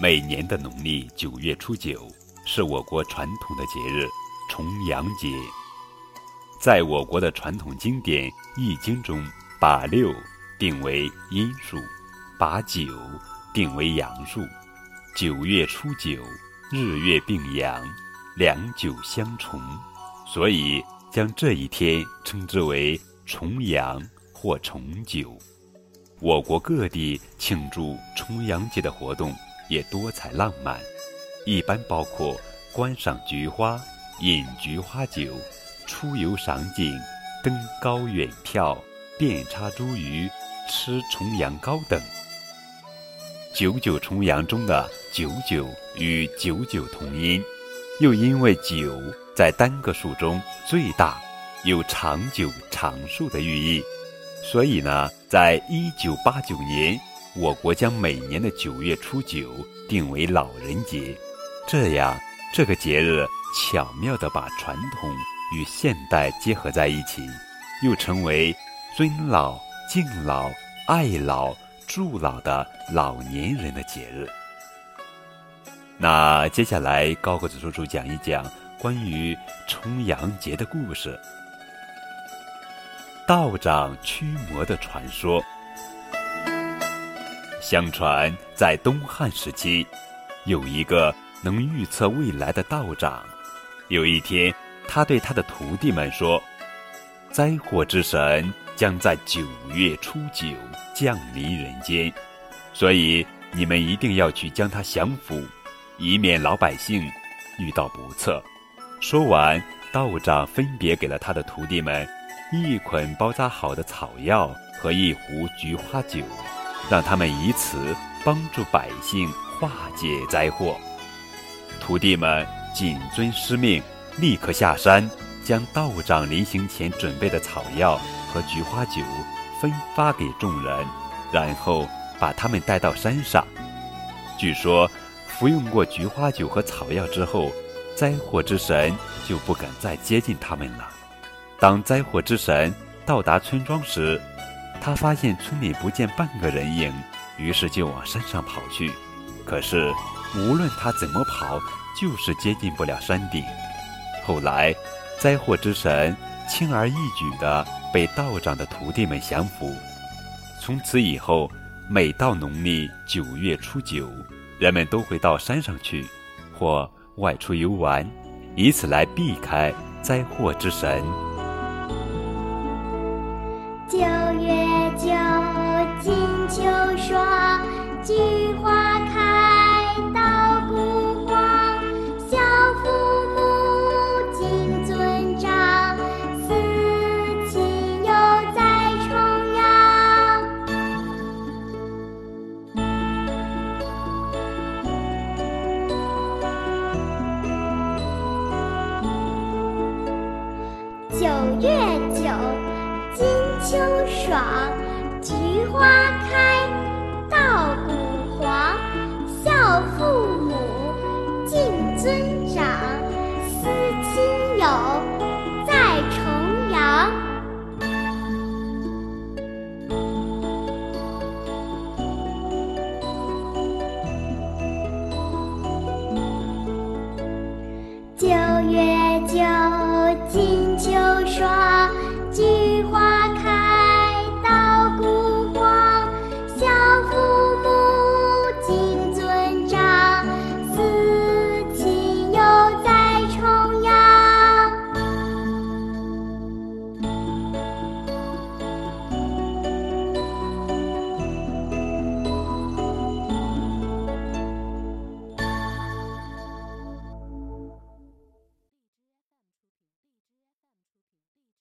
每年的农历九月初九，是我国传统的节日重阳节。在我国的传统经典《易经》中，把六定为阴数，把九定为阳数。九月初九，日月并阳，两九相重，所以将这一天称之为重阳或重九。我国各地庆祝重阳节的活动也多彩浪漫，一般包括观赏菊花、饮菊花酒、出游赏景、登高远眺、遍插茱萸、吃重阳糕等。九九重阳中的“九九”与“九九”同音，又因为九在单个数中最大，有长久长寿的寓意，所以呢，在一九八九年，我国将每年的九月初九定为老人节，这样这个节日巧妙地把传统与现代结合在一起，又成为尊老、敬老、爱老、助老的老年人的节日。那接下来，高个子叔叔讲一讲关于重阳节的故事。道长驱魔的传说。相传，在东汉时期，有一个能预测未来的道长。有一天，他对他的徒弟们说：“灾祸之神将在九月初九降临人间，所以你们一定要去将他降服，以免老百姓遇到不测。”说完，道长分别给了他的徒弟们一捆包扎好的草药和一壶菊花酒，让他们以此帮助百姓化解灾祸。徒弟们谨遵师命，立刻下山，将道长临行前准备的草药和菊花酒分发给众人，然后把他们带到山上。据说，服用过菊花酒和草药之后，灾祸之神就不敢再接近他们了。当灾祸之神到达村庄时，他发现村里不见半个人影，于是就往山上跑去。可是，无论他怎么跑，就是接近不了山顶。后来，灾祸之神轻而易举地被道长的徒弟们降服。从此以后，每到农历九月初九，人们都会到山上去，或外出游玩，以此来避开灾祸之神。九月九月九，金秋爽，菊花开，